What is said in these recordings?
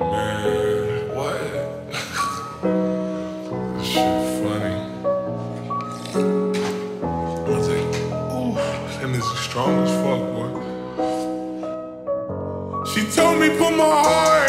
Man, what? this shit funny. I was ooh, and it's strong as fuck, boy. She told me put my heart.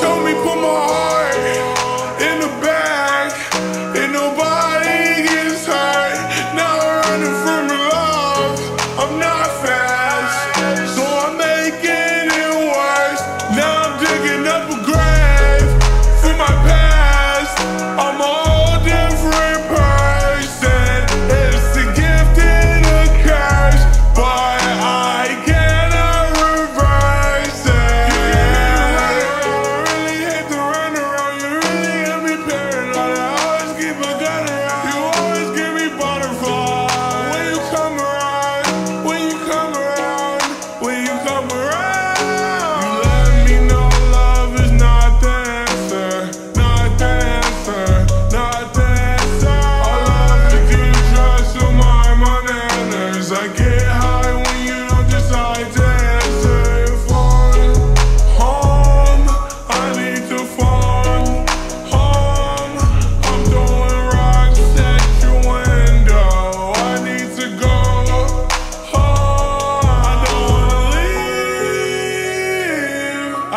told me put my heart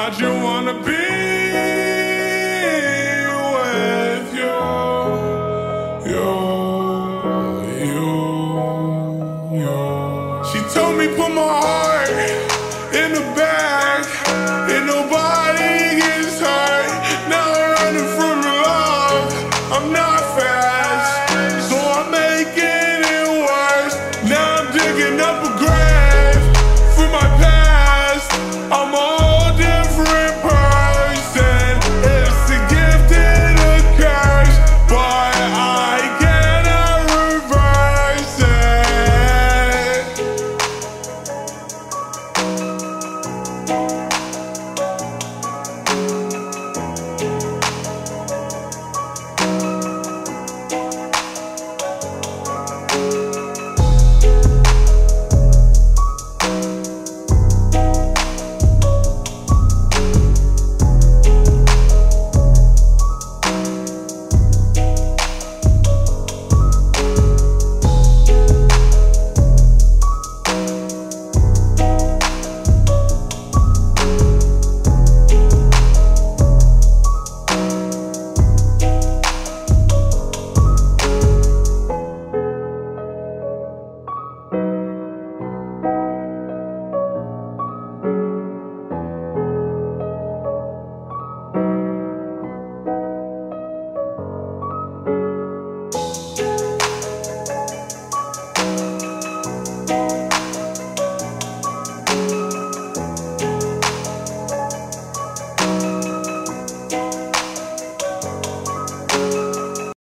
I just wanna be with you, you, you, you. She told me.